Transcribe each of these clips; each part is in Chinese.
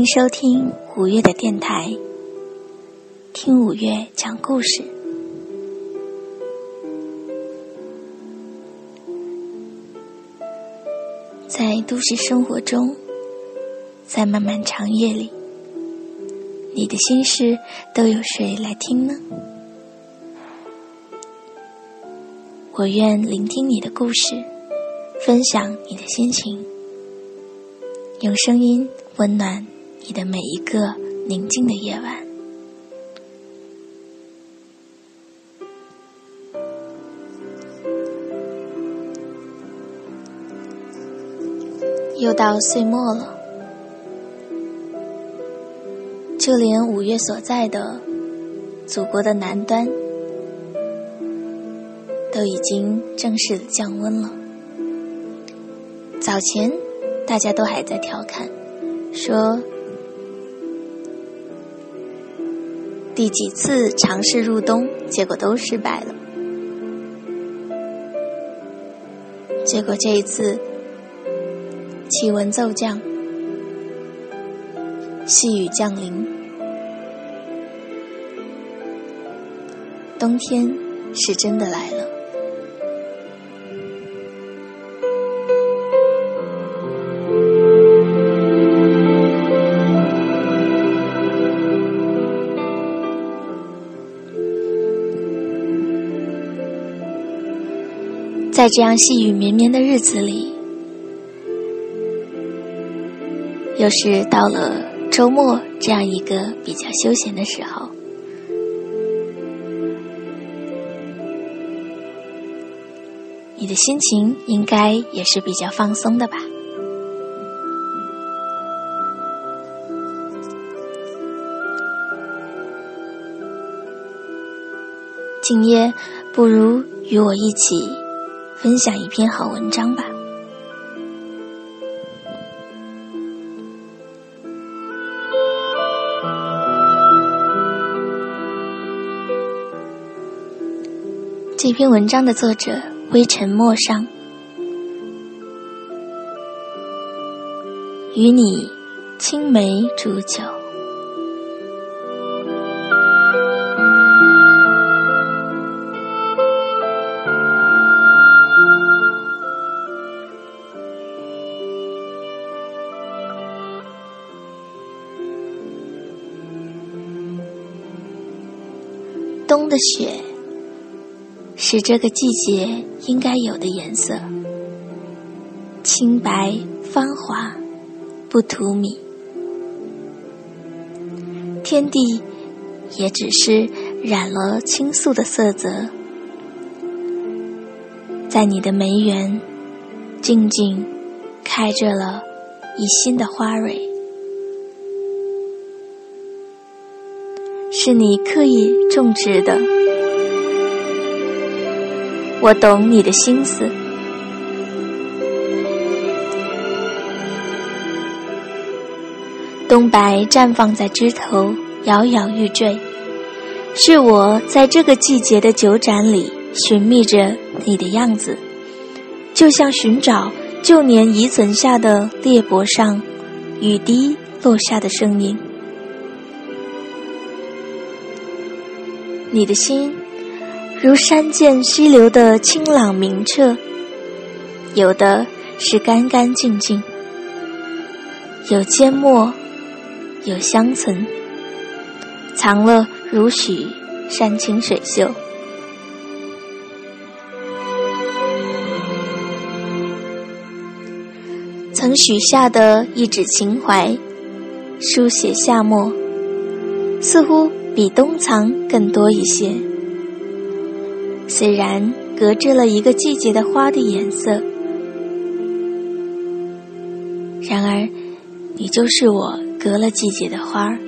听友们好，欢迎收听五月的电台，听五月讲故事。在都市生活中，在漫漫长夜里，你的心事都有谁来听呢？我愿聆听你的故事，分享你的心情，用声音温暖你的每一个宁静的夜晚。又到岁末了，就连五月所在的祖国的南端。都已经正式的降温了。早前大家都还在调侃，说第几次尝试入冬，结果都失败了。结果这一次气温骤降，细雨降临，冬天是真的来了。在这样细雨绵绵的日子里，又是到了周末这样一个比较休闲的时候，你的心情应该也是比较放松的吧？今夜，不如与我一起。分享一篇好文章吧。这篇文章的作者微尘陌上，与你青梅煮酒。的雪是这个季节应该有的颜色，清白芳华，不荼蘼。天地也只是染了青素的色泽，在你的梅园静静开着了一新的花蕊。是你刻意种植的，我懂你的心思。冬白绽放在枝头，摇摇欲坠。是我在这个季节的酒盏里寻觅着你的样子，就像寻找旧年遗存下的裂帛上雨滴落下的声音。你的心，如山涧溪流的清朗明澈；有的是干干净净，有缄默，有相存，藏了如许山清水秀。曾许下的一纸情怀，书写夏末，似乎。比冬藏更多一些，虽然隔着了一个季节的花的颜色，然而你就是我隔了季节的花儿，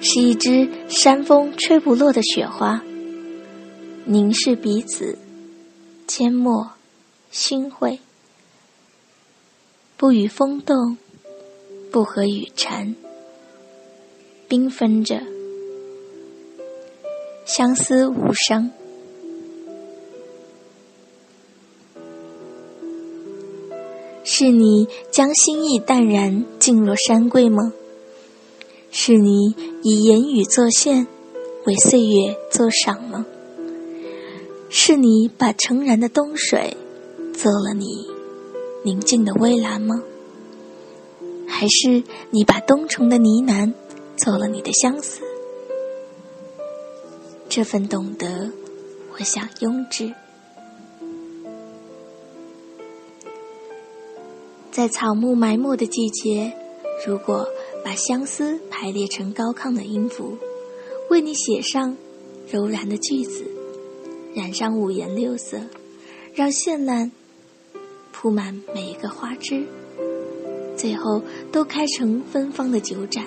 是一只山风吹不落的雪花，凝视彼此，缄默，心会，不与风动，不和雨缠。缤纷着，相思无声。是你将心意淡然，静若山桂吗？是你以言语作线，为岁月作赏吗？是你把澄然的冬水，做了你宁静的微澜吗？还是你把冬虫的呢喃，做了你的相思？这份懂得，我想拥之。在草木埋没的季节，如果把相思排列成高亢的音符，为你写上柔然的句子，染上五颜六色，让绚烂铺满每一个花枝，最后都开成芬芳的酒盏，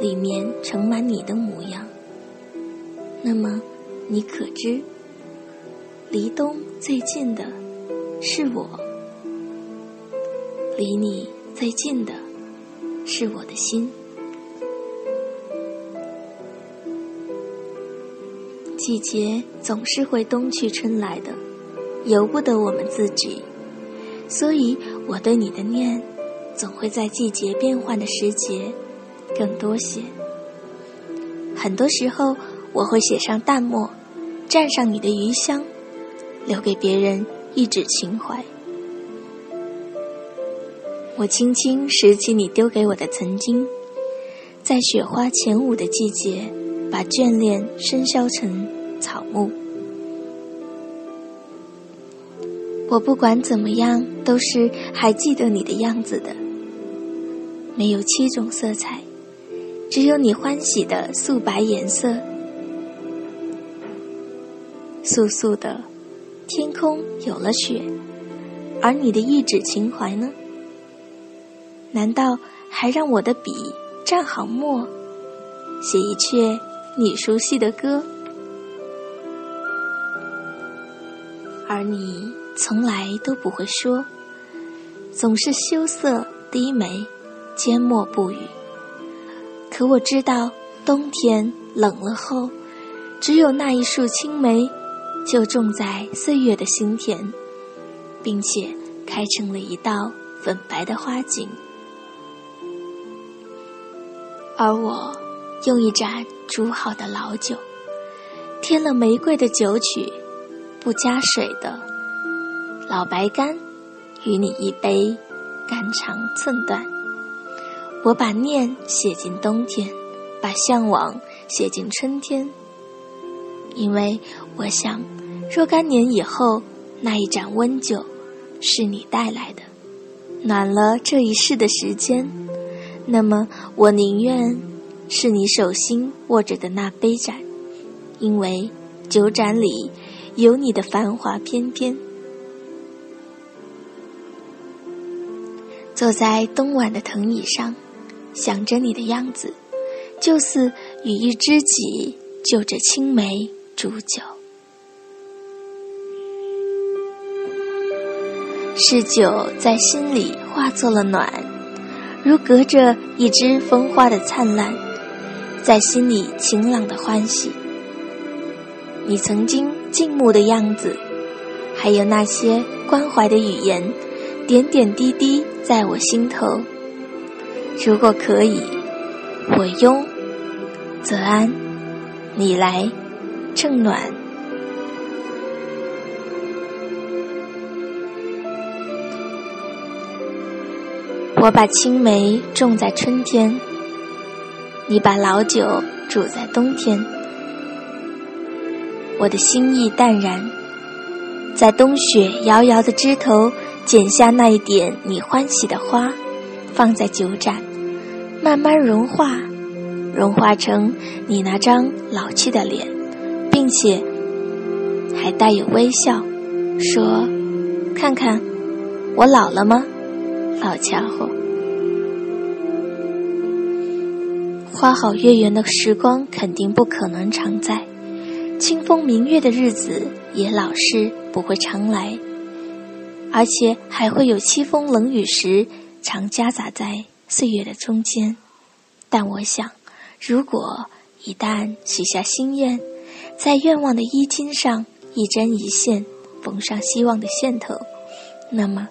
里面盛满你的模样。那么，你可知，离冬最近的是我。离你最近的，是我的心。季节总是会冬去春来的，由不得我们自己，所以我对你的念，总会在季节变换的时节更多些。很多时候，我会写上淡墨，蘸上你的余香，留给别人一纸情怀。我轻轻拾起你丢给我的曾经，在雪花前舞的季节，把眷恋深消成草木。我不管怎么样，都是还记得你的样子的。没有七种色彩，只有你欢喜的素白颜色。素素的天空有了雪，而你的一纸情怀呢？难道还让我的笔蘸好墨，写一阙你熟悉的歌？而你从来都不会说，总是羞涩低眉，缄默不语。可我知道，冬天冷了后，只有那一束青梅，就种在岁月的心田，并且开成了一道粉白的花景。而我用一盏煮好的老酒，添了玫瑰的酒曲，不加水的老白干，与你一杯，肝肠寸断。我把念写进冬天，把向往写进春天，因为我想，若干年以后，那一盏温酒是你带来的，暖了这一世的时间。那么，我宁愿是你手心握着的那杯盏，因为酒盏里有你的繁华翩翩。坐在冬晚的藤椅上，想着你的样子，就似与一知己就着青梅煮酒，是酒在心里化作了暖。如隔着一枝风花的灿烂，在心里晴朗的欢喜。你曾经静穆的样子，还有那些关怀的语言，点点滴滴在我心头。如果可以，我拥则安，你来正暖。我把青梅种在春天，你把老酒煮在冬天。我的心意淡然，在冬雪遥遥的枝头剪下那一点你欢喜的花，放在酒盏，慢慢融化，融化成你那张老气的脸，并且还带有微笑，说：“看看，我老了吗？”老家伙，花好月圆的时光肯定不可能常在，清风明月的日子也老是不会常来，而且还会有凄风冷雨时常夹杂在岁月的中间。但我想，如果一旦许下心愿，在愿望的衣襟上一针一线缝上希望的线头，那么。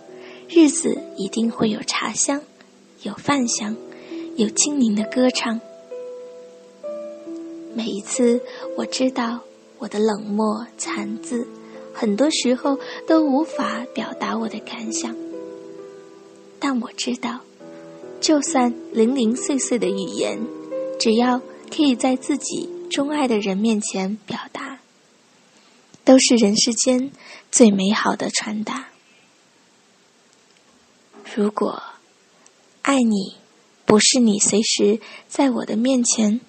日子一定会有茶香，有饭香，有轻灵的歌唱。每一次，我知道我的冷漠残字，很多时候都无法表达我的感想。但我知道，就算零零碎碎的语言，只要可以在自己钟爱的人面前表达，都是人世间最美好的传达。如果爱你，不是你随时在我的面前，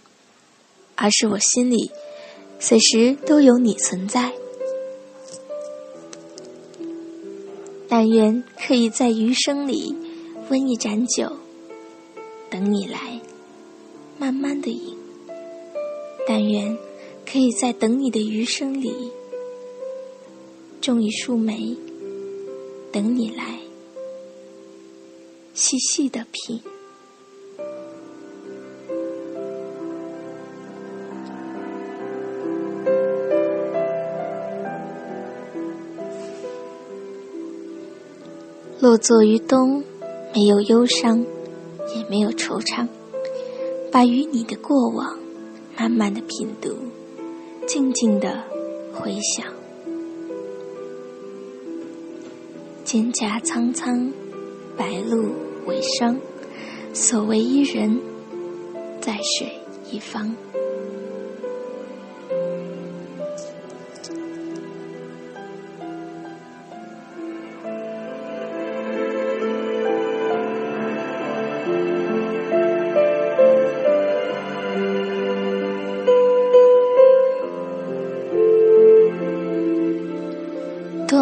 而是我心里随时都有你存在。但愿可以在余生里温一盏酒，等你来慢慢的饮。但愿可以在等你的余生里种一束梅，等你来。细细的品，落座于冬，没有忧伤，也没有惆怅，把与你的过往慢慢的品读，静静的回想，蒹葭苍苍，白露。为霜，所谓伊人，在水一方。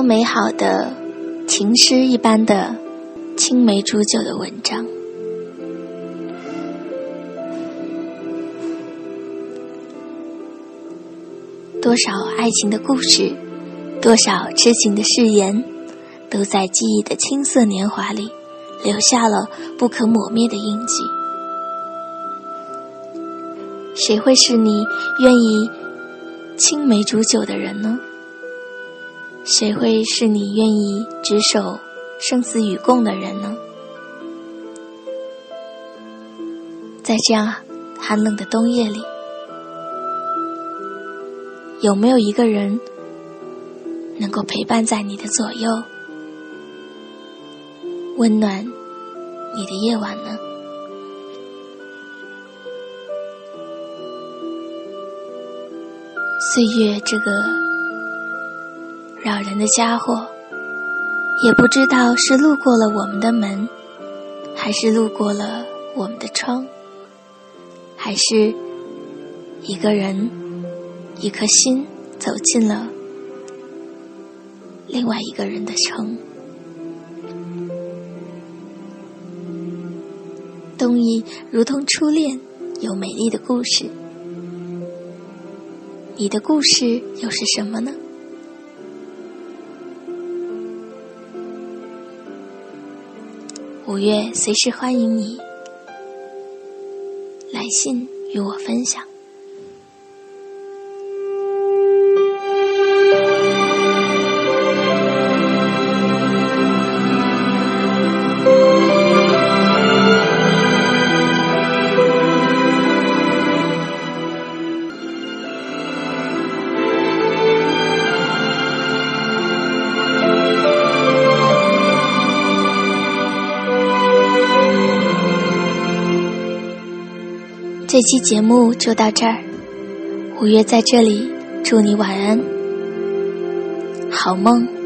美好的情诗一般的。青梅煮酒的文章，多少爱情的故事，多少痴情的誓言，都在记忆的青涩年华里留下了不可磨灭的印记。谁会是你愿意青梅煮酒的人呢？谁会是你愿意执手？生死与共的人呢？在这样寒冷的冬夜里，有没有一个人能够陪伴在你的左右，温暖你的夜晚呢？岁月这个扰人的家伙。也不知道是路过了我们的门，还是路过了我们的窗，还是一个人、一颗心走进了另外一个人的城。冬意如同初恋，有美丽的故事。你的故事又是什么呢？五月随时欢迎你来信与我分享。这期节目就到这儿，五月在这里祝你晚安，好梦。